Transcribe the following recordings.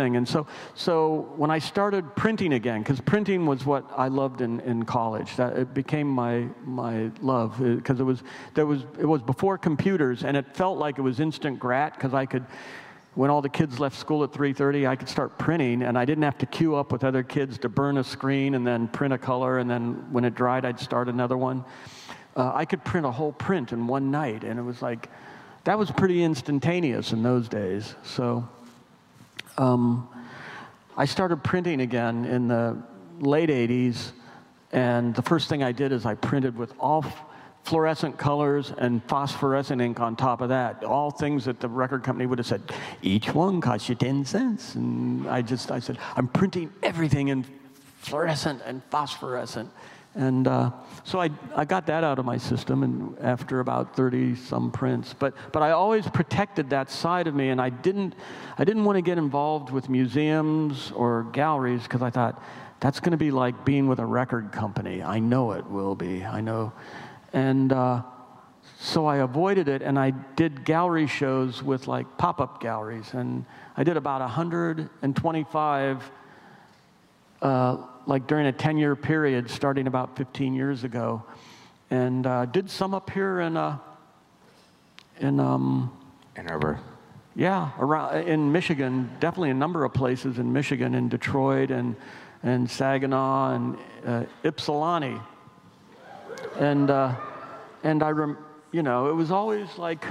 And so, so when I started printing again, because printing was what I loved in, in college, that it became my my love because it was there was it was before computers, and it felt like it was instant grat because I could. When all the kids left school at 3:30, I could start printing, and I didn't have to queue up with other kids to burn a screen and then print a color, and then when it dried, I'd start another one. Uh, I could print a whole print in one night, and it was like that was pretty instantaneous in those days. So um, I started printing again in the late 80s, and the first thing I did is I printed with all fluorescent colors and phosphorescent ink on top of that. All things that the record company would have said, each one costs you 10 cents. And I just, I said, I'm printing everything in fluorescent and phosphorescent. And uh, so I, I got that out of my system and after about 30 some prints. But, but I always protected that side of me, and I didn't, I didn't want to get involved with museums or galleries because I thought that's going to be like being with a record company. I know it will be. I know. And uh, so I avoided it, and I did gallery shows with like pop up galleries. And I did about 125. Uh, like during a 10 year period starting about 15 years ago. And uh, did some up here in, uh, in um, Ann Arbor. Yeah, around in Michigan, definitely a number of places in Michigan, in Detroit and, and Saginaw and uh, Ypsilanti. And, uh, and I, rem- you know, it was always like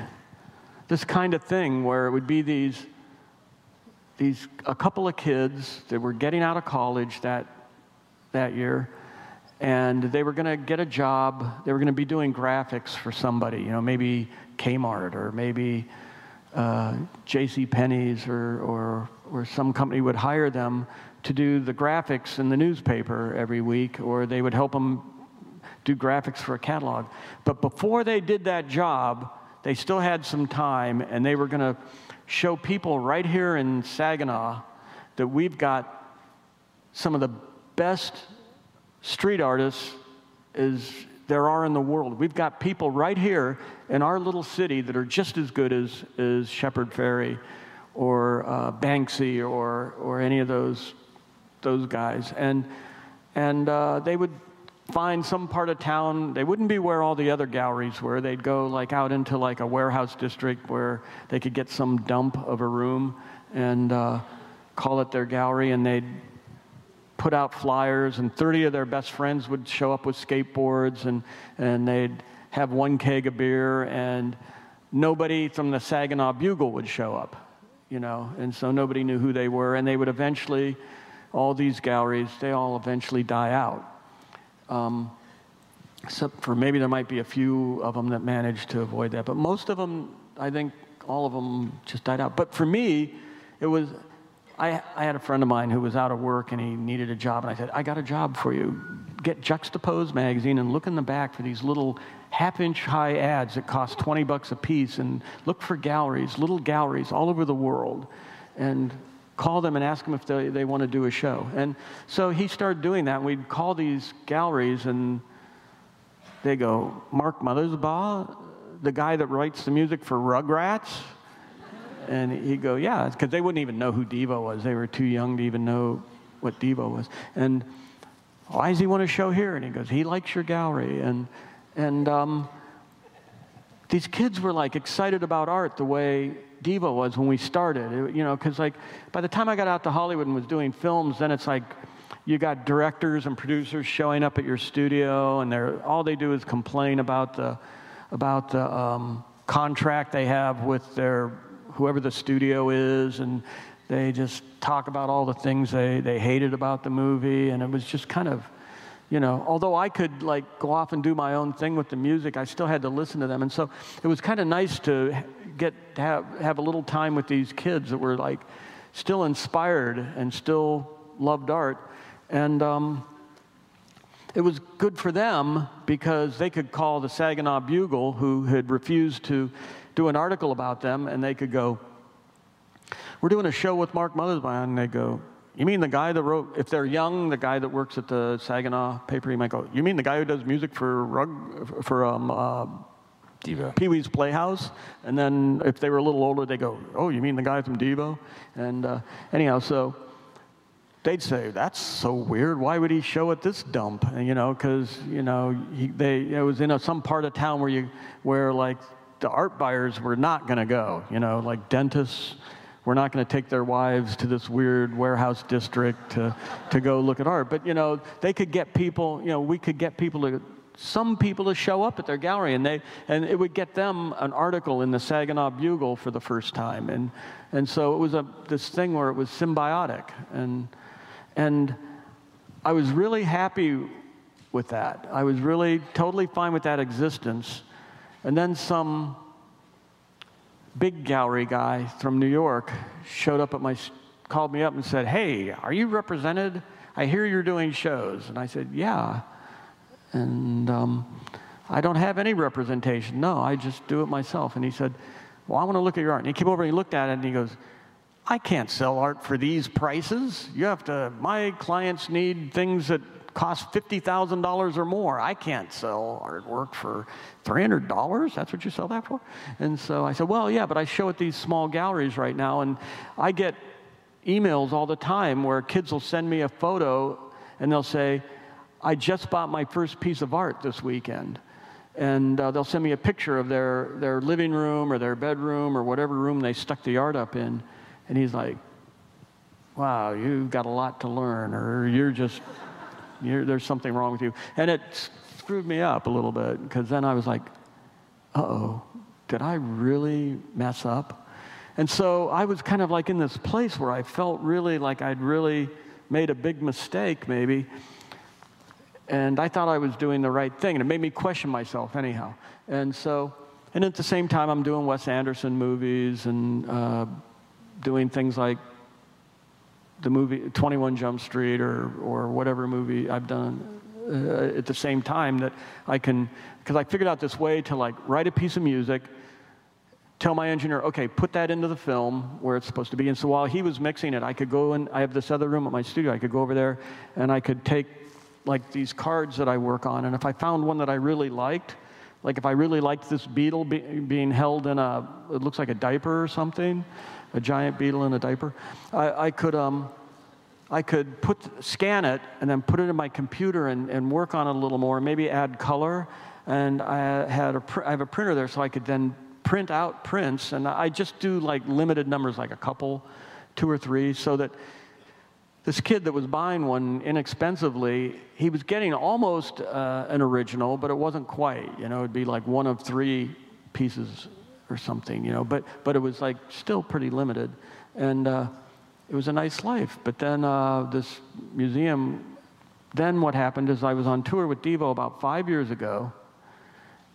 this kind of thing where it would be these, these, a couple of kids that were getting out of college that that year, and they were going to get a job. They were going to be doing graphics for somebody, you know, maybe Kmart or maybe uh, J.C. Penney's or, or, or some company would hire them to do the graphics in the newspaper every week, or they would help them do graphics for a catalog. But before they did that job, they still had some time, and they were going to show people right here in Saginaw that we've got some of the best street artists as there are in the world. We've got people right here in our little city that are just as good as, as Shepard Fairey or uh, Banksy or, or any of those, those guys. And, and uh, they would find some part of town. They wouldn't be where all the other galleries were. They'd go like out into like a warehouse district where they could get some dump of a room and uh, call it their gallery, and they'd put out flyers, and 30 of their best friends would show up with skateboards, and, and they'd have one keg of beer, and nobody from the Saginaw Bugle would show up, you know, and so nobody knew who they were, and they would eventually, all these galleries, they all eventually die out. Um, except for maybe there might be a few of them that managed to avoid that, but most of them, I think all of them just died out. But for me, it was I, I had a friend of mine who was out of work and he needed a job, and I said, I got a job for you. Get Juxtapose magazine and look in the back for these little half inch high ads that cost 20 bucks a piece, and look for galleries, little galleries all over the world, and call them and ask them if they, they want to do a show. And so he started doing that. We'd call these galleries, and they go, Mark Mothersbaugh, the guy that writes the music for Rugrats? And he'd go, yeah, because they wouldn't even know who Devo was. They were too young to even know what Devo was. And why does he want to show here? And he goes, he likes your gallery. And, and um, these kids were like excited about art the way Devo was when we started. You know, because like by the time I got out to Hollywood and was doing films, then it's like you got directors and producers showing up at your studio, and they're all they do is complain about the about the um, contract they have with their whoever the studio is, and they just talk about all the things they, they hated about the movie. And it was just kind of, you know, although I could like go off and do my own thing with the music, I still had to listen to them. And so it was kind of nice to get to have, have a little time with these kids that were like still inspired and still loved art. And um, it was good for them because they could call the Saginaw Bugle, who had refused to do an article about them, and they could go, We're doing a show with Mark Mothersbaugh, and they go, You mean the guy that wrote, if they're young, the guy that works at the Saginaw paper, he might go, You mean the guy who does music for rug, for um, uh, Devo. Pee Wee's Playhouse. And then if they were a little older, they go, "Oh, you mean the guy from Devo?" And uh, anyhow, so they'd say, "That's so weird. Why would he show at this dump?" And, you know, because you know he, they it was in a, some part of town where you where like the art buyers were not going to go. You know, like dentists were not going to take their wives to this weird warehouse district to to go look at art. But you know, they could get people. You know, we could get people to some people to show up at their gallery and they and it would get them an article in the Saginaw Bugle for the first time and and so it was a this thing where it was symbiotic and and I was really happy with that. I was really totally fine with that existence. And then some big gallery guy from New York showed up at my called me up and said, "Hey, are you represented? I hear you're doing shows." And I said, "Yeah." And um, I don't have any representation. No, I just do it myself. And he said, Well, I want to look at your art. And he came over and he looked at it and he goes, I can't sell art for these prices. You have to, my clients need things that cost $50,000 or more. I can't sell artwork for $300. That's what you sell that for? And so I said, Well, yeah, but I show at these small galleries right now, and I get emails all the time where kids will send me a photo and they'll say, I just bought my first piece of art this weekend. And uh, they'll send me a picture of their, their living room or their bedroom or whatever room they stuck the art up in. And he's like, wow, you've got a lot to learn, or you're just, you're, there's something wrong with you. And it screwed me up a little bit because then I was like, uh oh, did I really mess up? And so I was kind of like in this place where I felt really like I'd really made a big mistake, maybe. And I thought I was doing the right thing. And it made me question myself, anyhow. And so, and at the same time, I'm doing Wes Anderson movies and uh, doing things like the movie 21 Jump Street or, or whatever movie I've done uh, at the same time that I can, because I figured out this way to like write a piece of music, tell my engineer, okay, put that into the film where it's supposed to be. And so while he was mixing it, I could go and I have this other room at my studio. I could go over there and I could take like these cards that I work on, and if I found one that I really liked, like if I really liked this beetle be, being held in a, it looks like a diaper or something, a giant beetle in a diaper, I, I could, um, I could put, scan it and then put it in my computer and, and work on it a little more, maybe add color. And I had a, I have a printer there, so I could then print out prints, and I just do like limited numbers, like a couple, two or three, so that this kid that was buying one inexpensively, he was getting almost uh, an original, but it wasn't quite. You know, it'd be like one of three pieces or something. You know, but but it was like still pretty limited, and uh, it was a nice life. But then uh, this museum. Then what happened is I was on tour with Devo about five years ago,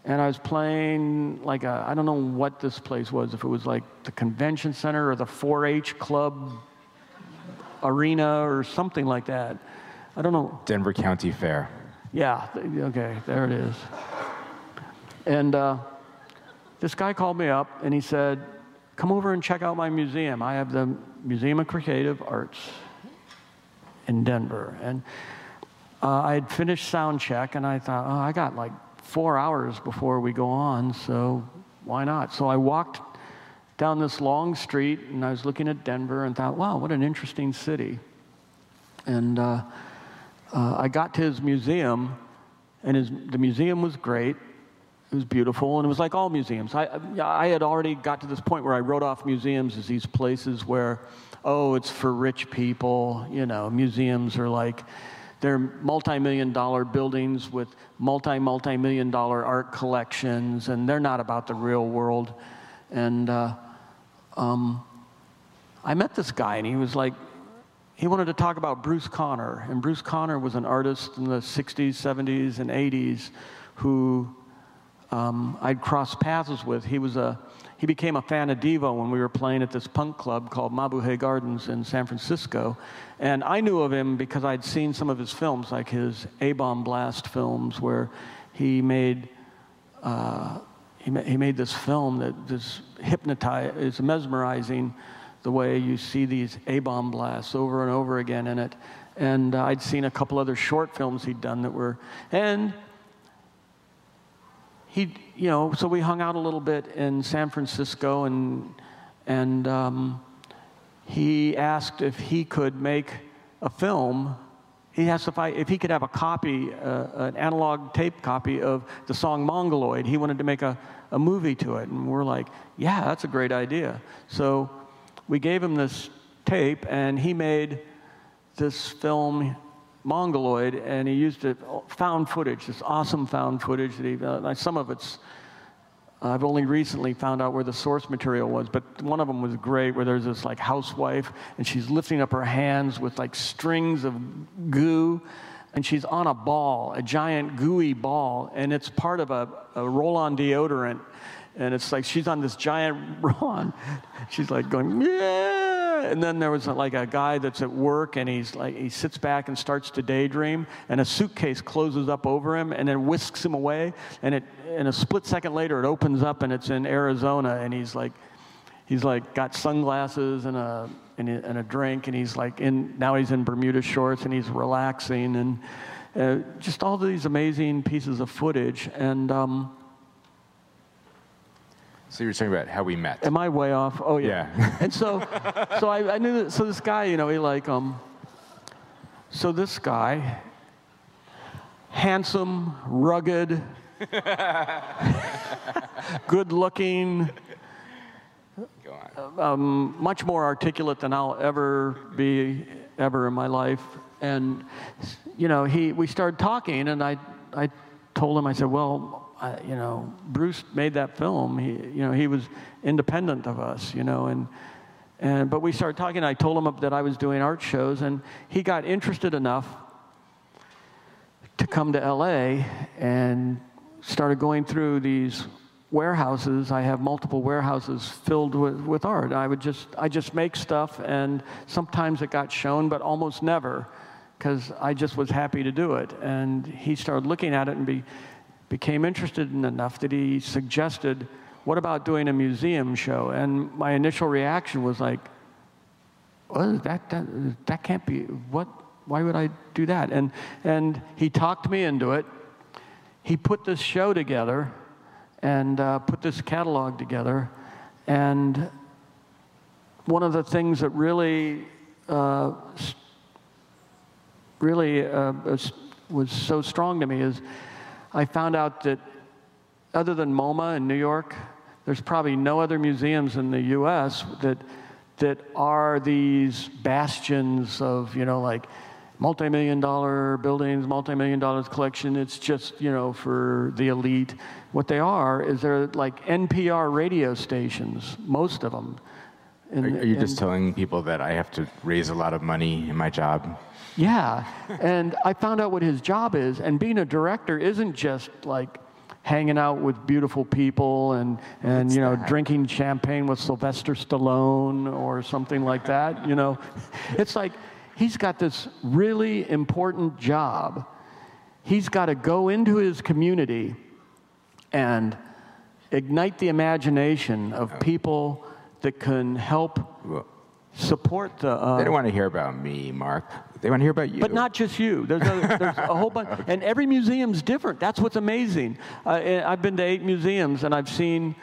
and I was playing like a I don't know what this place was. If it was like the convention center or the 4-H club arena or something like that. I don't know. Denver County Fair. Yeah, okay, there it is. And uh, this guy called me up and he said, Come over and check out my museum. I have the Museum of Creative Arts in Denver. And uh, I had finished sound check and I thought, oh, I got like four hours before we go on, so why not? So I walked down this long street and I was looking at Denver and thought, wow, what an interesting city. And uh, uh, I got to his museum, and his, the museum was great. It was beautiful, and it was like all museums. I, I had already got to this point where I wrote off museums as these places where, oh, it's for rich people. You know, museums are like, they're multi-million dollar buildings with multi, multi-million dollar art collections, and they're not about the real world. And uh, um, I met this guy, and he was like, he wanted to talk about Bruce Conner. And Bruce Conner was an artist in the 60s, 70s, and 80s who um, I'd crossed paths with. He was a he became a fan of Devo when we were playing at this punk club called Mabuhay Gardens in San Francisco. And I knew of him because I'd seen some of his films, like his A Bomb Blast films, where he made uh, he, ma- he made this film that is hypnotizing, is mesmerizing the way you see these A-bomb blasts over and over again in it. And uh, I'd seen a couple other short films he'd done that were, and he, you know, so we hung out a little bit in San Francisco, and and um, he asked if he could make a film. He asked if I if he could have a copy, uh, an analog tape copy of the song Mongoloid. He wanted to make a, a movie to it, and we're like, yeah, that's a great idea. So we gave him this tape, and he made this film Mongoloid, and he used it, found footage, this awesome found footage that he, uh, some of it's, I've only recently found out where the source material was, but one of them was great where there's this like housewife and she's lifting up her hands with like strings of goo and she's on a ball, a giant gooey ball, and it's part of a, a roll on deodorant. And it's like she's on this giant run. She's like going, yeah. And then there was like a guy that's at work and he's like he sits back and starts to daydream and a suitcase closes up over him and then whisks him away. And it in a split second later it opens up and it's in Arizona and he's like he's like got sunglasses and a and a, and a drink and he's like in now he's in Bermuda shorts and he's relaxing and uh, just all these amazing pieces of footage. And um, so you were talking about how we met. Am I way off? Oh yeah. Yeah. and so, so I, I knew that. So this guy, you know, he like um. So this guy, handsome, rugged, good-looking, um, much more articulate than I'll ever be ever in my life. And you know, he we started talking, and I I told him I said, well, I, you know, Bruce made that film. He, you know, he was independent of us, you know, and, and but we started talking. I told him that I was doing art shows, and he got interested enough to come to LA and started going through these warehouses. I have multiple warehouses filled with, with art. I would just I just make stuff, and sometimes it got shown, but almost never, because I just was happy to do it. And he started looking at it and be became interested in enough that he suggested, What about doing a museum show? And my initial reaction was like, that, that, that can't be, what, why would I do that? And, and he talked me into it. He put this show together and uh, put this catalog together. And one of the things that really, uh, really uh, was so strong to me is I found out that other than MoMA in New York, there's probably no other museums in the US that, that are these bastions of, you know, like multi-million dollar buildings, multi-million dollars collection. It's just, you know, for the elite. What they are is they're like NPR radio stations, most of them. And, are, are you just telling people that I have to raise a lot of money in my job? Yeah. and I found out what his job is. And being a director isn't just like hanging out with beautiful people and, and you know, that? drinking champagne with Sylvester Stallone or something like that. You know, it's like he's got this really important job. He's got to go into his community and ignite the imagination of people that can help support the. Uh, they don't want to hear about me, Mark. They want to hear about you. But not just you. There's a, there's a whole bunch, okay. and every museum's different. That's what's amazing. Uh, I've been to eight museums, and I've seen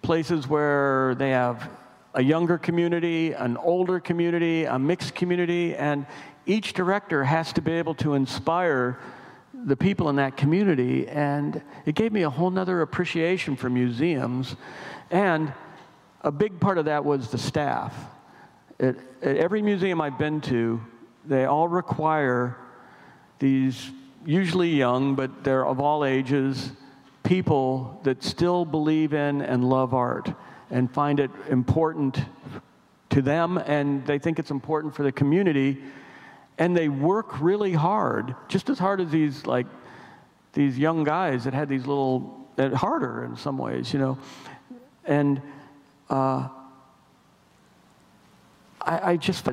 places where they have a younger community, an older community, a mixed community, and each director has to be able to inspire the people in that community. And it gave me a whole nother appreciation for museums. And a big part of that was the staff. At every museum I've been to, they all require these usually young, but they're of all ages, people that still believe in and love art and find it important to them and they think it's important for the community and they work really hard just as hard as these like these young guys that had these little harder in some ways you know? And uh, I, I just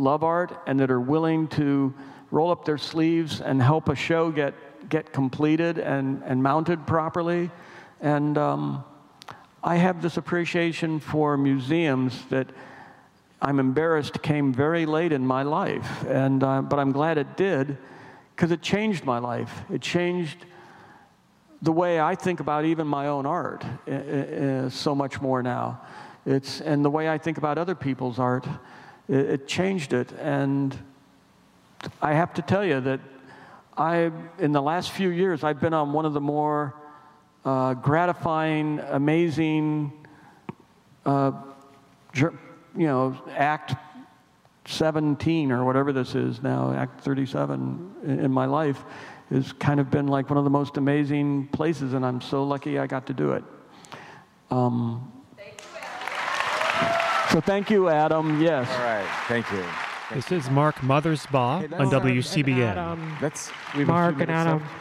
love art and that are willing to roll up their sleeves and help a show get, get completed and, and mounted properly. And um, I have this appreciation for museums that I'm embarrassed came very late in my life, and, uh, but I'm glad it did because it changed my life. It changed the way I think about even my own art uh, uh, so much more now. It's, and the way I think about other people's art, it, it changed it. And I have to tell you that I, in the last few years, I've been on one of the more uh, gratifying, amazing, uh, you know, act 17 or whatever this is now, act 37 in, my life, has kind of been like one of the most amazing places, and I'm so lucky I got to do it. Um, so thank you, Adam. Yes. All right. Thank you. This is Mark Mothersbaugh Hey, on that's- WCBN. Adam, Let's. we have a few Mark and Adam. left.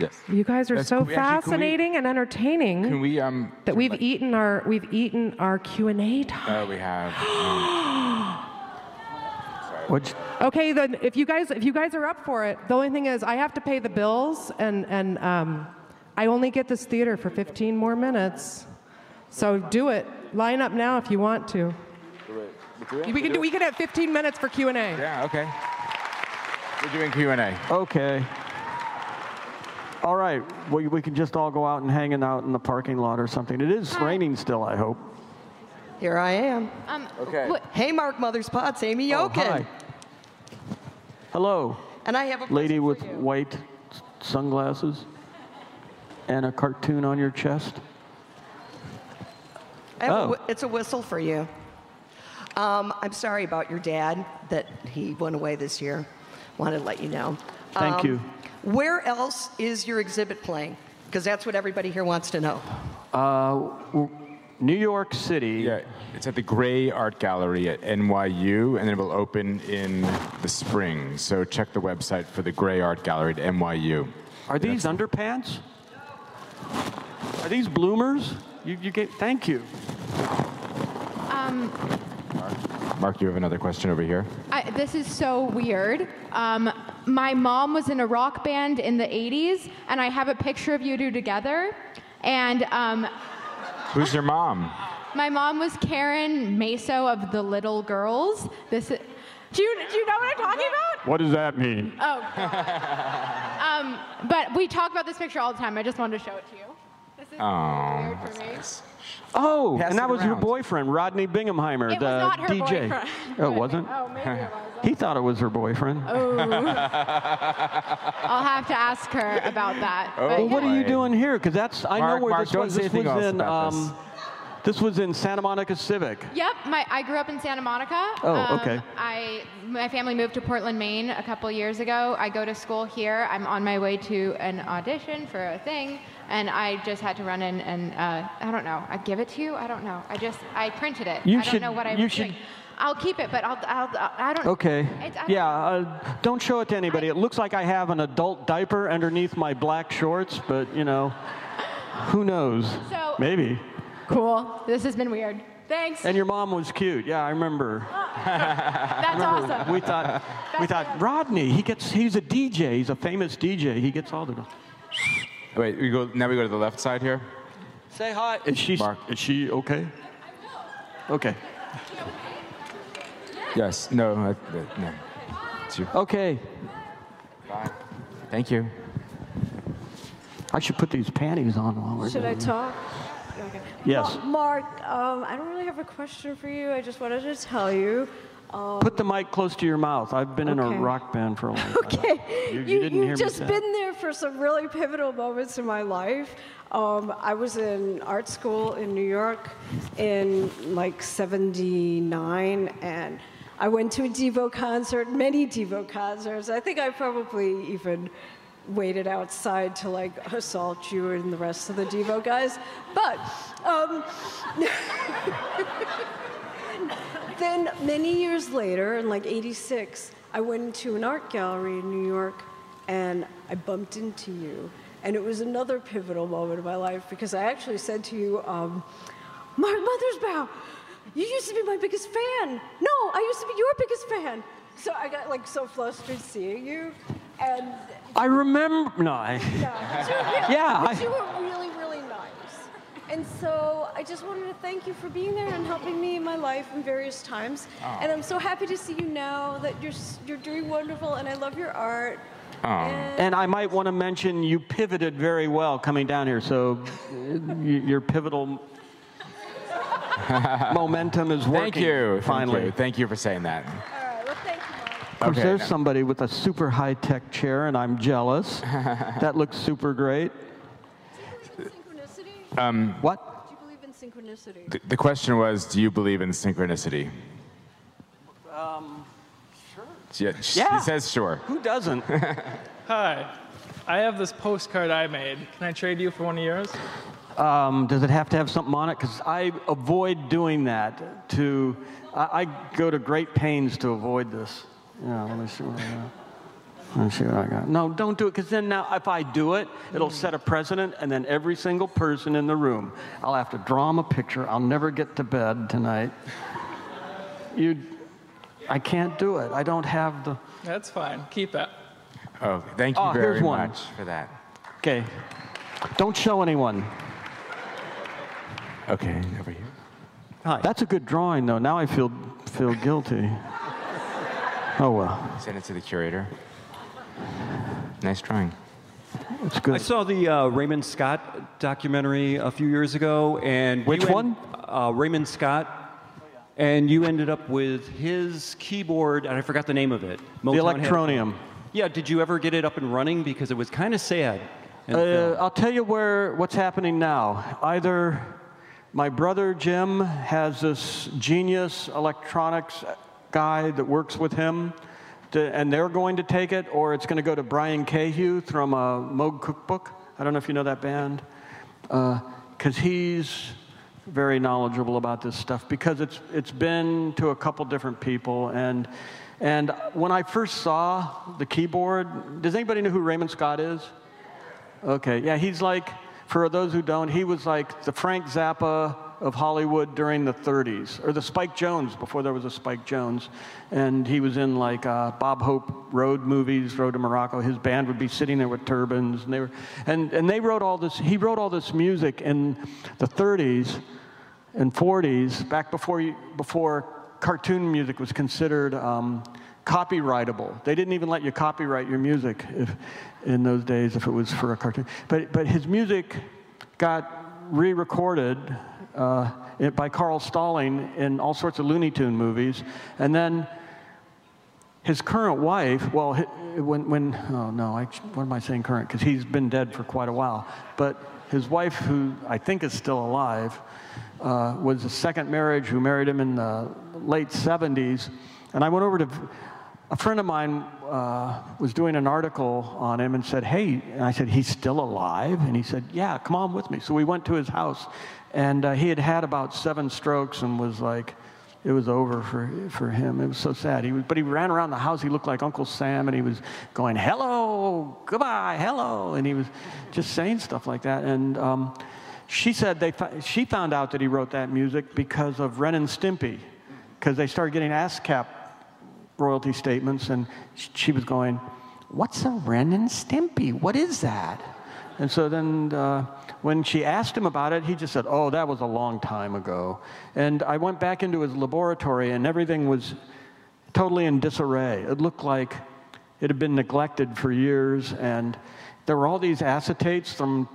Yes. You guys are That's so cool. Actually, we- fascinating and entertaining Can we um? that we've like- eaten our we've eaten our Q and A time. Uh, we have. Um, Okay, then if you guys if you guys are up for it, the only thing is I have to pay the bills and and um, I only get this theater for 15 more minutes. So do it. Line up now if you want to. We can do we can have 15 minutes for Q and A. Yeah. Okay. We're doing Q and A. okay. All right. We, we can just all go out and hanging out in the parking lot or something. It is raining still, I hope. Here I am. Um, Okay. what- Hey, Mark Mother's Pots, Amy Oh, Yokin. hi. Hello, And I have a lady with you. white sunglasses and a cartoon on your chest. I have a Oh. it's a whistle for you. Um, I'm sorry about your dad that he went away this year. Wanted to let you know. Thank Um, you. Where else is your exhibit playing? Because that's what everybody here wants to know. Uh, w- New York City. Yeah, it's at the Gray Art Gallery at NYU, and it will open in the spring. So check the website for the Gray Art Gallery at NYU. Are these underpants? Are these bloomers? You, you get, thank you. um, Mark, you have another question over here. I, this is so weird. Um, my mom was in a rock band in the 80s, and I have a picture of you two together. And um, Who's your mom? my mom was Karen Meso of the Little Girls. This is, do you, do you know what I'm talking about? What does that mean? Oh. um, but we talk about this picture all the time. I just wanted to show it to you. This is Oh, weird. Oh, Pass and that it was your boyfriend, Rodney Bingenheimer, It the was not her DJ. boyfriend. Oh, it wasn't? Oh, maybe it was. He thought it was her boyfriend. Oh. I'll have to ask her about that. Oh, But well, what are you doing here? Because that's I Mark, know where Mark, this don't was. This was in about um, this. This was in Santa Monica Civic. Yep, my, I grew up in Santa Monica. Oh, Um, okay. I my family moved to Portland, Maine, a couple years ago. I go to school here. I'm on my way to an audition for a thing, and I just had to run in and uh, I don't know. I give it to you. I don't know. I just I printed it. You I should- don't know what I you was should- doing. I'll keep it, but I'll, I'll I don't. Okay. I don't- Yeah. Uh, don't show it to anybody. It looks like I have an adult diaper underneath my black shorts, but you know, who knows? So- Maybe. Cool. This has been weird. Thanks. And your mom was cute. Yeah, I remember. That's awesome. We thought, we thought Rodney. He gets. He's a DJ. He's a famous DJ. He gets all the. Wait, we go now. We go to the left side here. Say hi. Is she? Mark. Is she okay? Okay. Yes. No. I, uh, no. It's you. Okay. Bye. Thank you. I should put these panties on while we're Should I doing talk? Okay. Yes. Ma- Mark, um, I don't really have a question for you. I just wanted to tell you. Um, Put the mic close to your mouth. I've been in a rock band for a long time. okay, You- you, you didn't have hear me just been there for some really pivotal moments in my life. Um, I was in art school in New York in like 79, and I went to a Devo concert, many Devo concerts. I think I probably even waited outside to like assault you and the rest of the Devo guys. But um, then many years later, in like 86, I went into an art gallery in New York and I bumped into you. And it was another pivotal moment of my life because I actually said to you, um, Mark Mothersbaugh, you used to be my biggest fan. No, I used to be your biggest fan. So I got like so flustered seeing you. And I remember. No, I, yeah, but you were really, Yeah, but I- you were really, really nice. And so I just wanted to thank you for being there and helping me in my life in various times. And I'm so happy to see you now that you're you're doing wonderful, and I love your art. And I might want to mention you pivoted very well coming down here, so uh, your pivotal momentum is working. Thank you. Finally. Thank you. Thank you for saying that. All right, well, thank you, Mark. Of course, Okay, there's now- somebody with a super high tech chair, and I'm jealous. that looks super great. Synchronicity? What? Do you believe in synchronicity? The, the question was, do you believe in synchronicity? Um, sure. Yeah, sh- Yeah. He says sure. Who doesn't? Hi. I have this postcard I made. Can I trade you for one of yours? Um, does it have to have something on it? Because I avoid doing that. To I, I go to great pains to avoid this. Yeah, let me see what I got. Let me see what I got. No, don't do it, because then now if I do it, it'll set a precedent, and then every single person in the room, I'll have to draw them a picture. I'll never get to bed tonight. You, I can't do it. I don't have the. That's fine. Keep it. Oh, thank you Oh, very here's one. much for that. Okay. Don't show anyone. Okay, over here. Hi. That's a good drawing, though. Now I feel feel guilty. Oh well, Send it to the curator. Nice drawing. it's good. I saw the uh, Raymond Scott documentary a few years ago, and Which you en- one? Uh, Raymond Scott. And you ended up with his keyboard, and I forgot the name of it. The Motown had- Electronium. Yeah. Did you ever get it up and running? Because it was kind of sad. Uh. I'll tell you where what's happening now. Either my brother Jim has this genius electronics guy that works with him, to, and they're going to take it, or it's going to go to Brian Kehew from uh, Moog Cookbook. I don't know if you know that band, because he's very knowledgeable about this stuff because it's it's been to a couple different people and and when I first saw the keyboard, does anybody know who Raymond Scott is? Okay, yeah, he's like, for those who don't, he was like the Frank Zappa of Hollywood during the 30s, or the Spike Jones before there was a Spike Jones. And he was in like uh, Bob Hope road movies, Road to Morocco. His band would be sitting there with turbans, and they were, and, and they wrote all this, he wrote all this music in the 30s and 40s, back before, before cartoon music was considered um, copyrightable. They didn't even let you copyright your music if, in those days if it was for a cartoon. But, but his music got re recorded uh, by Carl Stalling in all sorts of Looney Tune movies. And then his current wife, well, when, when oh no, I, what am I saying current? Because he's been dead for quite a while. But his wife, who I think is still alive, uh, was a second marriage who married him in the late 70s. And I went over to, a friend of mine uh, was doing an article on him and said, Hey, and I said, He's still alive? And he said, Yeah, come on with me. So we went to his house. And uh, he had had about seven strokes and was like, it was over for, for him. It was so sad. He but he ran around the house. He looked like Uncle Sam, and he was going, "Hello, goodbye, hello," and he was just saying stuff like that. And um, she said they she found out that he wrote that music because of Ren and Stimpy, because they started getting ASCAP royalty statements, and she was going, "What's a Ren and Stimpy? What is that?" And so then, uh, when she asked him about it, he just said, "Oh, that was a long time ago." And I went back into his laboratory, and everything was totally in disarray. It looked like it had been neglected for years, and there were all these acetates from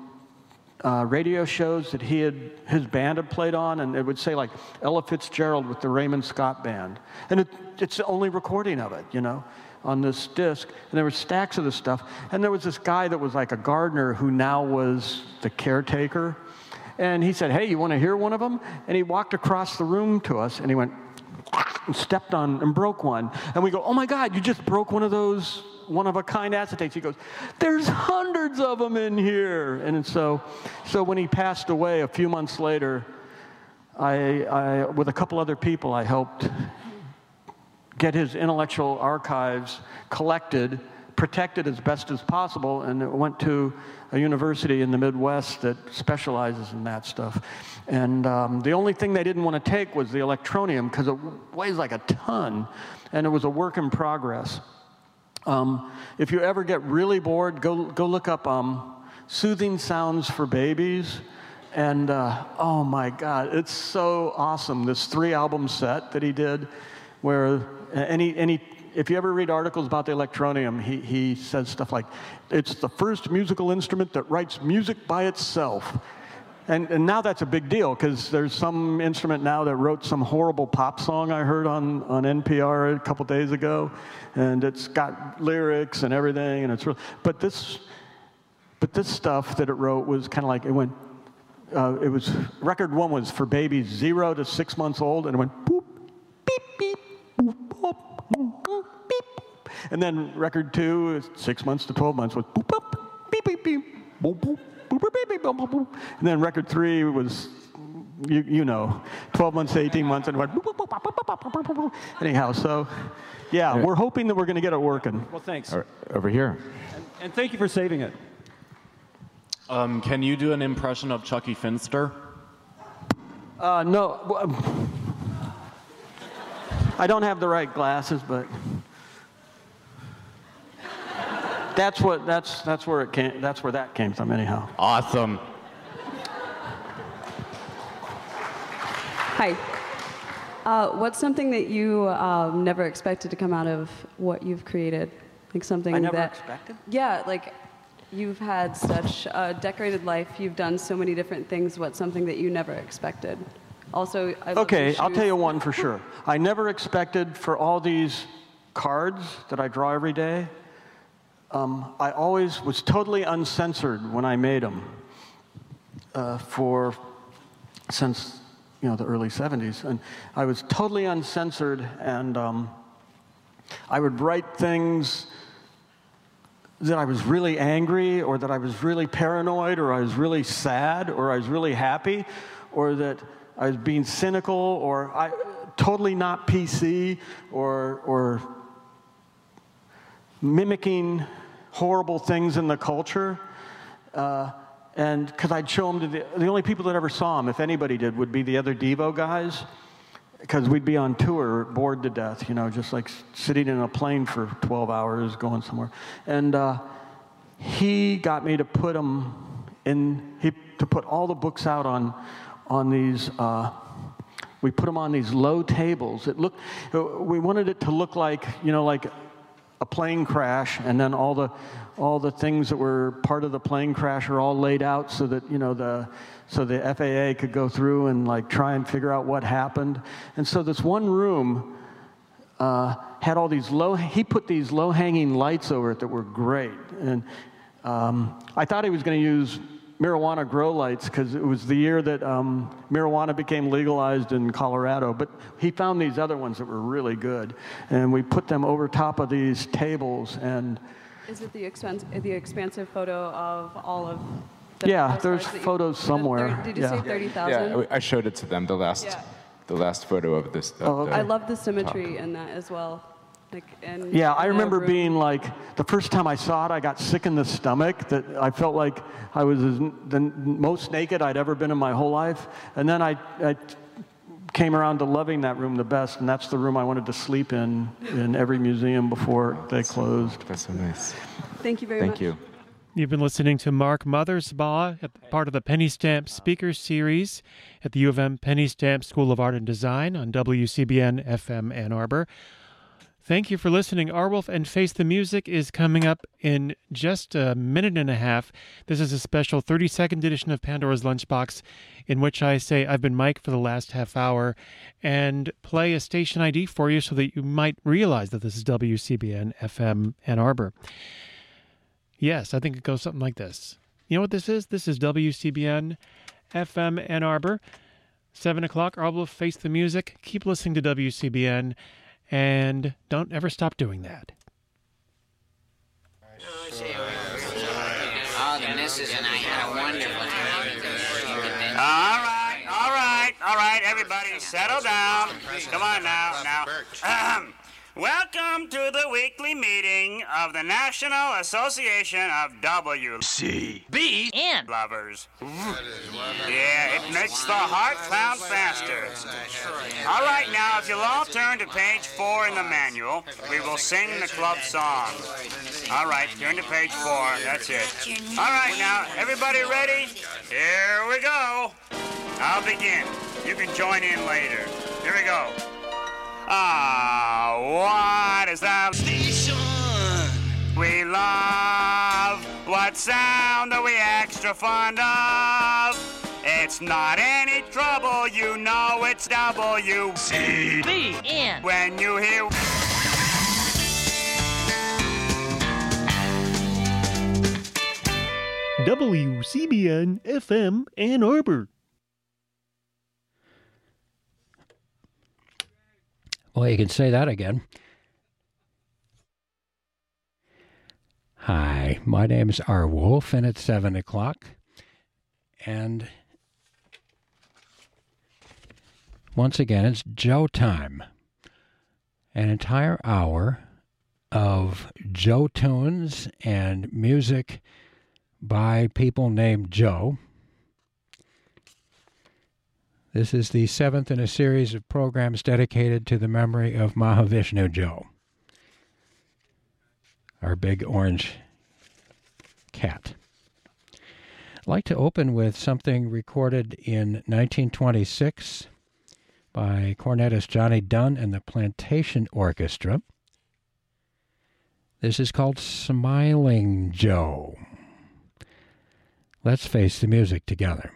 uh, radio shows that he had his band had played on, and it would say like Ella Fitzgerald with the Raymond Scott Band, and it, it's the only recording of it, you know, on this disc. And there were stacks of this stuff, and there was this guy that was like a gardener who now was the caretaker, and he said, "Hey, you want to hear one of them?" And he walked across the room to us, and he went and stepped on and broke one, and we go, "Oh my God, you just broke one of those." One of a kind acetates. He goes, There's hundreds of them in here. And so, so when he passed away a few months later, I, I, with a couple other people, I helped get his intellectual archives collected, protected as best as possible, and it went to a university in the Midwest that specializes in that stuff. And um, the only thing they didn't want to take was the electronium because it weighs like a ton, and it was a work in progress. Um, if you ever get really bored, go, go look up um, Soothing Sounds for Babies. And uh, oh my God, it's so awesome. This three album set that he did, where and he, if you ever read articles about the electronium, he, he says stuff like, it's the first musical instrument that writes music by itself. And, and now that's a big deal because there's some instrument now that wrote some horrible pop song I heard on, on NPR a couple days ago, and it's got lyrics and everything, and it's real. But this, but this stuff that it wrote was kind of like it went. Uh, it was record one was for babies zero to six months old, and it went boop, beep, beep, boop, boop, boop, beep. And then record two six months to twelve months was boop, boop, beep, beep, beep, boop, boop. And then record three was, you, you know, 12 months to 18 months, and went anyhow. So, yeah, we're hoping that we're going to get it working. Well, thanks. Right, over here. And, and, thank you for saving it. Um, can you do an impression of Chuckie Finster? Uh, no. Um, I don't have the right glasses, but that's what that's that's where it came. That's where that came from, anyhow. Awesome. Hi. Uh, what's something that you um, never expected to come out of what you've created? Like something I never that. expected? Yeah, like you've had such a decorated life. You've done so many different things. What's something that you never expected? Also, I Okay, I'll tell you one for sure. I never expected for all these cards that I draw every day. Um, I always was totally uncensored when I made them. Uh, for since you know the early 70s, and I was totally uncensored, and um, I would write things that I was really angry, or that I was really paranoid, or I was really sad, or I was really happy, or that I was being cynical, or I totally not PC, or or mimicking horrible things in the culture. Uh, and because I'd show them to the, the only people that ever saw them, if anybody did, would be the other Devo guys. Because we'd be on tour, bored to death, you know, just like sitting in a plane for 12 hours going somewhere. And uh, he got me to put them in, he, to put all the books out on, on these. Uh, we put them on these low tables. It looked, we wanted it to look like, you know, like a plane crash, and then all the all the things that were part of the plane crash are all laid out so that you know the so the FAA could go through and like try and figure out what happened. And so this one room uh, had all these low. He put these low hanging lights over it that were great, and um, I thought he was going to use marijuana grow lights because it was the year that um, marijuana became legalized in Colorado. But he found these other ones that were really good, and we put them over top of these tables. And Is it the, expens- the expansive photo of all of the yeah, there's that you- photos the somewhere. thir- Did you yeah. say 30,000? Yeah, I showed it to them. The last, Yeah. the last photo of this. of Oh, the I love the symmetry in that as well. Like, and Yeah, I remember room. being like, the first time I saw it, I got sick in the stomach. That I felt like I was the most naked I'd ever been in my whole life. And then I, I came around to loving that room the best, and that's the room I wanted to sleep in in every museum before they closed. That's so nice. Thank you very much. Thank you. You've been listening to Mark Mothersbaugh, part of the Penny Stamp Speaker Series at the U of M Penny Stamp School of Art and Design on WCBN FM Ann Arbor. Thank you for listening. Arwolf and Face the Music is coming up in just a minute and a half. This is a special 30 second edition of Pandora's Lunchbox in which I say I've been Mike for the last half hour and play a station ID for you so that you might realize that this is WCBN FM Ann Arbor. Yes, I think it goes something like this. You know what this is? This is WCBN FM Ann Arbor. 7 o'clock, Arwolf Face the Music. Keep listening to WCBN and don't ever stop doing that. Oh, the missus and I had a wonderful time. All right, all right, all right, everybody, settle down. Come on now, now. Ahem. Welcome to the weekly meeting of the National Association of WCBN lovers. Yeah, it makes the heart pound faster. All right, now, if you'll all turn to page four in the manual, we will sing the club song. All right, turn to page four. That's it. All right, now, everybody ready? Here we go. I'll begin. You can join in later. Here we go. Ah, what is the station? We love. What sound are we extra fond of? It's not any trouble, you know it's WCBN. When you hear. WCBN FM Ann Arbor. Well, you can say that again. Hi, my name is R. Wolf, and it's 7 o'clock. And once again, it's Joe time. An entire hour of Joe tunes and music by people named Joe. This is the seventh in a series of programs dedicated to the memory of Mahavishnu Joe, our big orange cat. I'd like to open with something recorded in 1926 by cornetist Johnny Dunn and the Plantation Orchestra. This is called Smiling Joe. Let's face the music together.